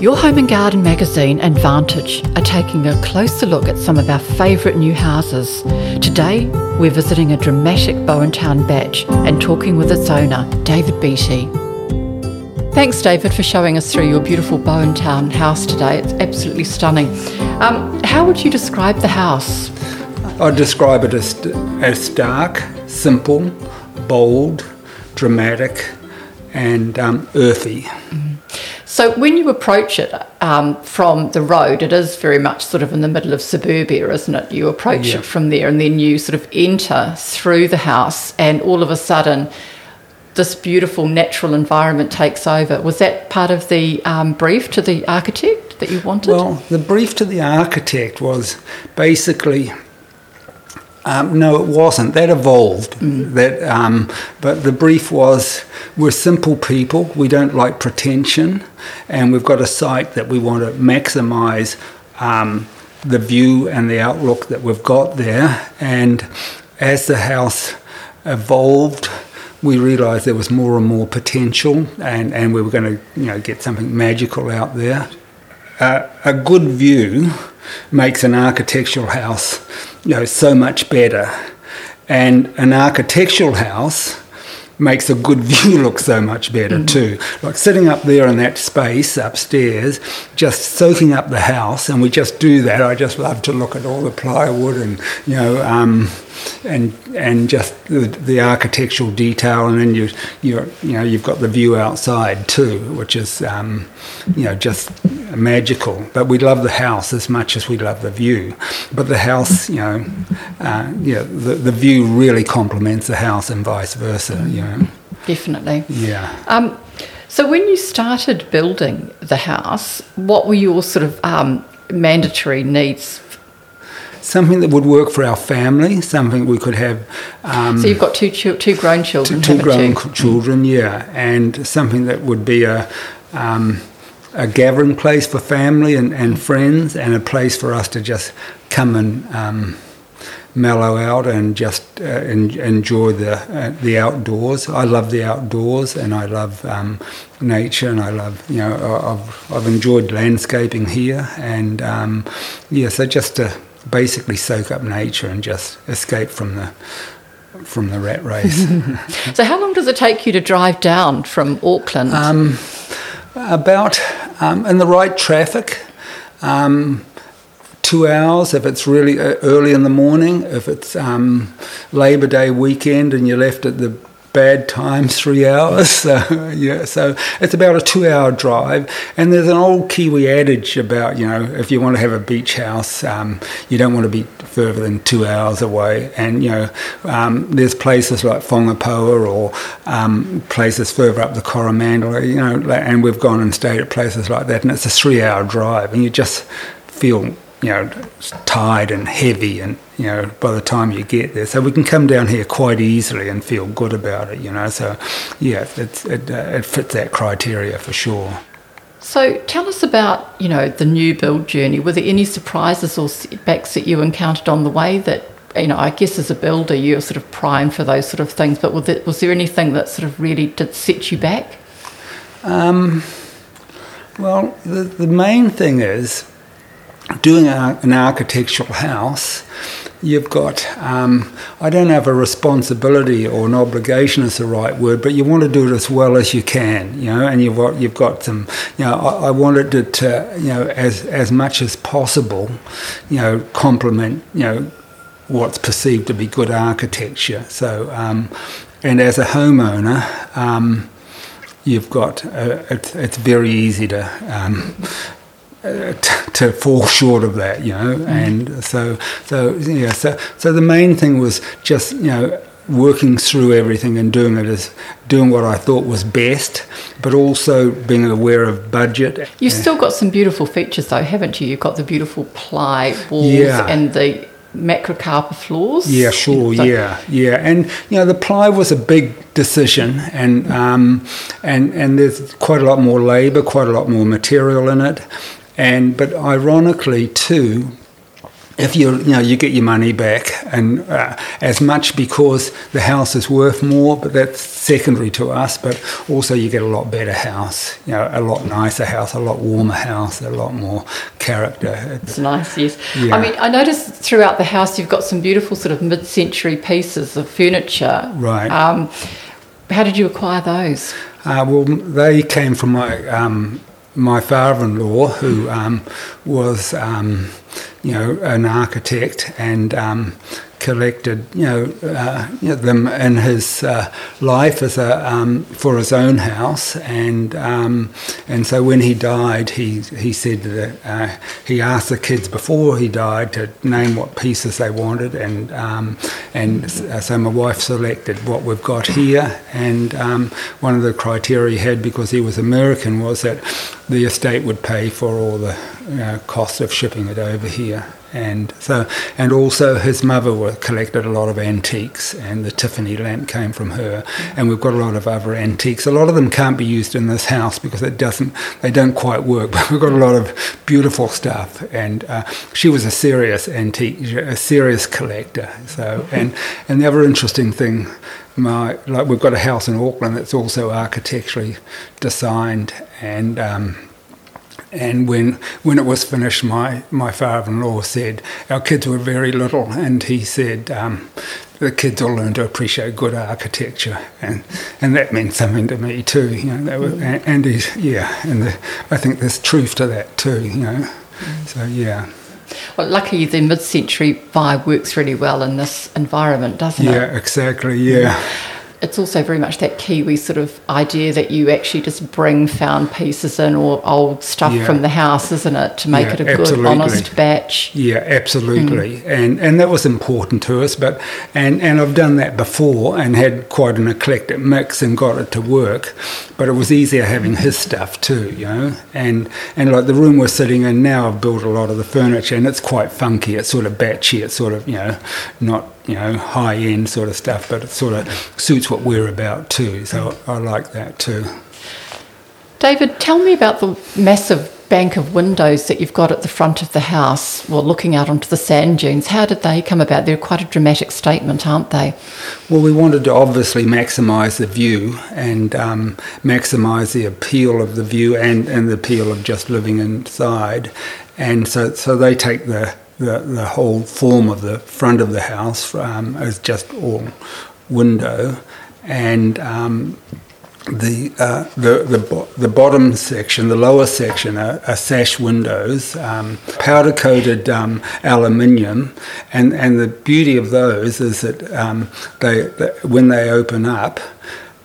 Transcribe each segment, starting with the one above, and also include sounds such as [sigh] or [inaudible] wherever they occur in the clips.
Your Home and Garden magazine and Vantage are taking a closer look at some of our favourite new houses. Today, we're visiting a dramatic Bowentown bach and talking with its owner, David Beattie. Thanks, David, for showing us through your beautiful Bowentown house today. It's absolutely stunning. Um, how would you describe the house? I'd describe it as, as dark, simple, bold, dramatic, and um, earthy. Mm-hmm. So when you approach it um, from the road, it is very much sort of in the middle of suburbia, isn't it? You approach yeah. it from there, and then you sort of enter through the house, and all of a sudden, this beautiful natural environment takes over. Was that part of the um, brief to the architect that you wanted? Well, the brief to the architect was basically um, no, it wasn't. That evolved. Mm. That, um, but the brief was: we're simple people. We don't like pretension, and we've got a site that we want to maximise um, the view and the outlook that we've got there. And as the house evolved, we realised there was more and more potential, and, and we were going to you know get something magical out there. Uh, a good view makes an architectural house you know, so much better. And an architectural house makes a good [laughs] view look so much better mm-hmm. too. Like sitting up there in that space upstairs, just soaking up the house, and we just do that. I just love to look at all the plywood and you know. Um, and and just the, the, architectural detail, and then you you you know you've got the view outside too, which is um, you know just magical. But we love the house as much as we love the view. But the house, you know, uh, yeah, the the view really complements the house, and vice versa. You know, definitely. Yeah. Um, so when you started building the house, what were your sort of um, mandatory needs something that would work for our family, something we could have. Um, so you've got two two grown children. Two, two grown you? children, yeah, and something that would be a. Um, a gathering place for family and, and friends, and a place for us to just come and um, mellow out and just uh, en- enjoy the uh, the outdoors. I love the outdoors, and I love um, nature, and I love you know I've I've enjoyed landscaping here, and um, yeah, so just to basically soak up nature and just escape from the from the rat race. [laughs] [laughs] so, how long does it take you to drive down from Auckland? Um, about um, in the right traffic. Um, two hours if it's really uh, early in the morning. If it's um, Labor Day weekend and you're left at the bad times three hours. [laughs] So yeah, so it's about a two-hour drive. And there's an old Kiwi adage about you know if you want to have a beach house, um, you don't want to be further than two hours away. And you know um, there's places like Whangapoua or um, places further up the Coromandel, you know, and we've gone and stayed at places like that, and it's a three-hour drive, and you just feel you know, tired and heavy, and you know, by the time you get there, so we can come down here quite easily and feel good about it, you know. So, yeah, it it, uh, it fits that criteria for sure. So, tell us about you know the new build journey. Were there any surprises or setbacks that you encountered on the way that you know, I guess as a builder, you're sort of primed for those sort of things. But was there, was there anything that sort of really did set you back? Um, well, the, the main thing is doing a, an architectural house, you've got, um, I don't have a responsibility or an obligation is the right word, but you want to do it as well as you can, you know, and you've got, you've got some, you know, I, I wanted it to, you know, as, as much as possible, you know, complement, you know, what's perceived to be good architecture. So, um, and as a homeowner, um, you've got, uh, it's, it's very easy to, um, uh, t- to fall short of that, you know, mm. and so so yeah, so so the main thing was just you know working through everything and doing it as doing what I thought was best, but also being aware of budget. You've still got some beautiful features though, haven't you? You've got the beautiful ply walls yeah. and the macrocarpa floors. Yeah, sure. So, yeah, yeah, and you know the ply was a big decision, and um, and and there's quite a lot more labour, quite a lot more material in it, and but ironically too, if you you know you get your money back and uh, as much because the house is worth more but that's secondary to us but also you get a lot better house you know a lot nicer house a lot warmer house a lot more character. It's, it's nice yes. Yeah. i mean i noticed throughout the house you've got some beautiful sort of mid-century pieces of furniture. Right. Um, how did you acquire those? Uh, well they came from my um, my father-in-law who um, was um, you know, an architect and um, collected, you know, uh, you know, them in his uh, life as a um, for his own house, and um, and so when he died, he he said that uh, he asked the kids before he died to name what pieces they wanted, and um, and uh, so my wife selected what we've got here, and um, one of the criteria he had because he was American was that the estate would pay for all the you know, cost of shipping it over here and so and also his mother collected a lot of antiques and the tiffany lamp came from her. And we've got a lot of other antiques. A lot of them can't be used in this house because it doesn't they don't quite work [laughs] but we've got a lot of beautiful stuff. And uh, she was a serious antique a serious collector. So and and the other interesting thing my like we've got a house in auckland that's also architecturally designed. And um, and when when it was finished, my my father-in-law said our kids were very little, and he said. Um, the kids will learn to appreciate good architecture, and, and that meant something to me too. You know, were, mm. and, and he's, yeah, and the, I think there's truth to that too. You know, mm. so yeah. Well, luckily the mid-century vibe works really well in this environment, doesn't it? Yeah, exactly. Yeah mm. It's also very much that Kiwi sort of idea that you actually just bring found pieces in or old stuff yeah. from the house, isn't it, to make yeah, it a absolutely. good, honest bach? Yeah, absolutely. Mm. And and that was important to us. But and and I've done that before and had quite an eclectic mix and got it to work. But it was easier having his stuff too, you know. And and like the room we're sitting in now, I've built a lot of the furniture, and it's quite funky. It's sort of batchy. It's sort of you know not you know, high end sort of stuff, but it sort of suits what we're about too. So I like that too. David, tell me about the massive bank of windows that you've got at the front of the house, well, looking out onto the sand dunes. How did they come about? They're quite a dramatic statement, aren't they? Well, we wanted to obviously maximise the view and um, maximise the appeal of the view and, and the appeal of just living inside. And so, so they take the the, the whole form of the front of the house um, is just all window, and um, the, uh, the, the the bottom section, the lower section, are, are sash windows, um, powder coated um, aluminium, and and the beauty of those is that um, they, they when they open up,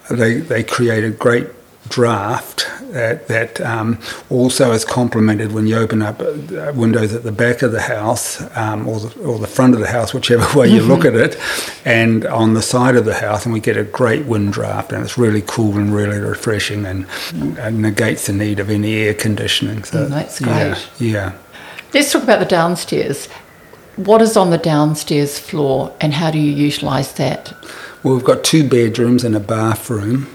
they they create a great draft that, that um, also is complemented when you open up uh, windows at the back of the house um, or, the, or the front of the house, whichever [laughs] way you mm-hmm. look at it, and on the side of the house, and we get a great wind draft, and it's really cool and really refreshing and, and negates the need of any air conditioning. So, mm, that's great. Yeah, yeah. Let's talk about the downstairs. What is on the downstairs floor, and how do you utilise that? Well, we've got two bedrooms and a bathroom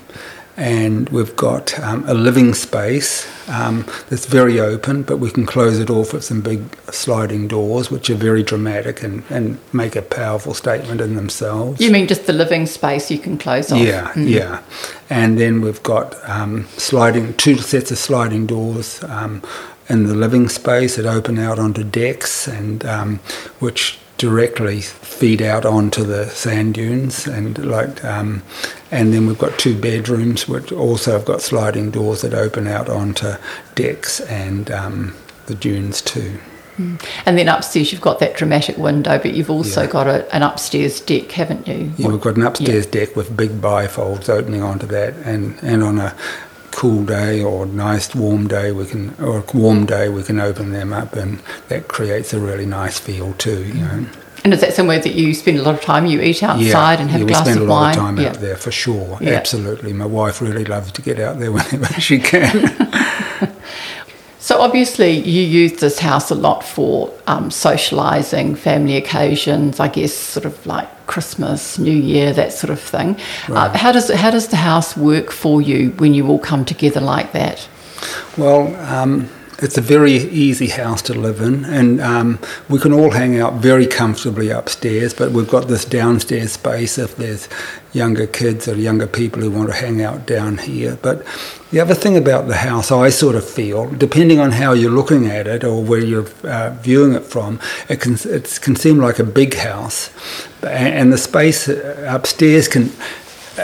and we've got um, a living space um, that's very open, but we can close it off with some big sliding doors, which are very dramatic and, and make a powerful statement in themselves. You mean just the living space you can close off? Yeah, mm. yeah. And then we've got um, sliding two sets of sliding doors um, in the living space that open out onto decks, and um, which directly feed out onto the sand dunes and like um, and then we've got two bedrooms which also have got sliding doors that open out onto decks and um, the dunes too. Mm. And then upstairs you've got that dramatic window, but you've also yeah. got a, an upstairs deck, haven't you? Yeah, we've got an upstairs yeah. deck with big bifolds opening onto that, and, and on a cool day or nice warm day we can or warm day we can open them up and that creates a really nice feel too you know and is that somewhere that you spend a lot of time you eat outside yeah, and have yeah, a glass of wine? we spend a lot of time yeah. out there for sure yeah. absolutely my wife really loves to get out there [laughs] whenever she can [laughs] So obviously, you use this house a lot for um, socialising, family occasions. I guess sort of like Christmas, New Year, that sort of thing. Uh, right. Uh, how does how does the house work for you when you all come together like that? Well. Um, it's a very easy house to live in, and um, we can all hang out very comfortably upstairs. But we've got this downstairs space if there's younger kids or younger people who want to hang out down here. But the other thing about the house, I sort of feel, depending on how you're looking at it or where you're uh, viewing it from, it can it can seem like a big house, and the space upstairs can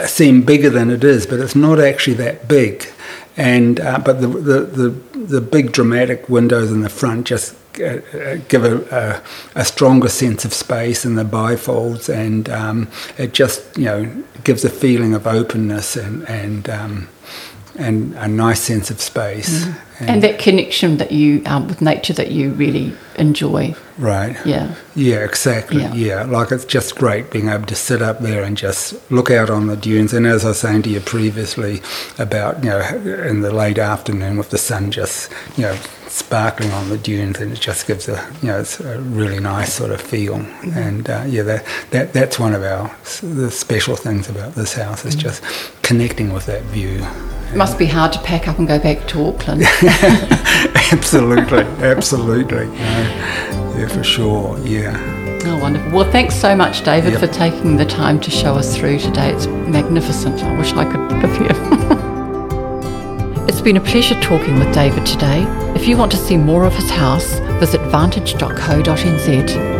seem bigger than it is, but it's not actually that big and uh, but the, the, the the big dramatic windows in the front just uh, uh, give a, a, a, stronger sense of space in the bifolds, and um, it just you know gives a feeling of openness and and um, and a nice sense of space. Mm. And, and, that connection that you um, with nature that you really enjoy. Right. Yeah. Yeah, exactly. Yeah. yeah. Like it's just great being able to sit up there and just look out on the dunes. And as I was saying to you previously about, you know, in the late afternoon with the sun just, you know, sparkling on the dunes, and it just gives a you know it's a really nice sort of feel. Mm-hmm. And uh, yeah, that, that that's one of our the special things about this house is mm-hmm. just connecting with that view. It must be hard to pack up and go back to Auckland. [laughs] absolutely, absolutely. yeah, for sure. Yeah. Oh, wonderful. Well, thanks so much, David, yep. for taking the time to show us through today. It's magnificent. I wish I could [laughs] live here. [laughs] it's been a pleasure talking with David today. If you want to see more of his house, visit vantage.co.nz.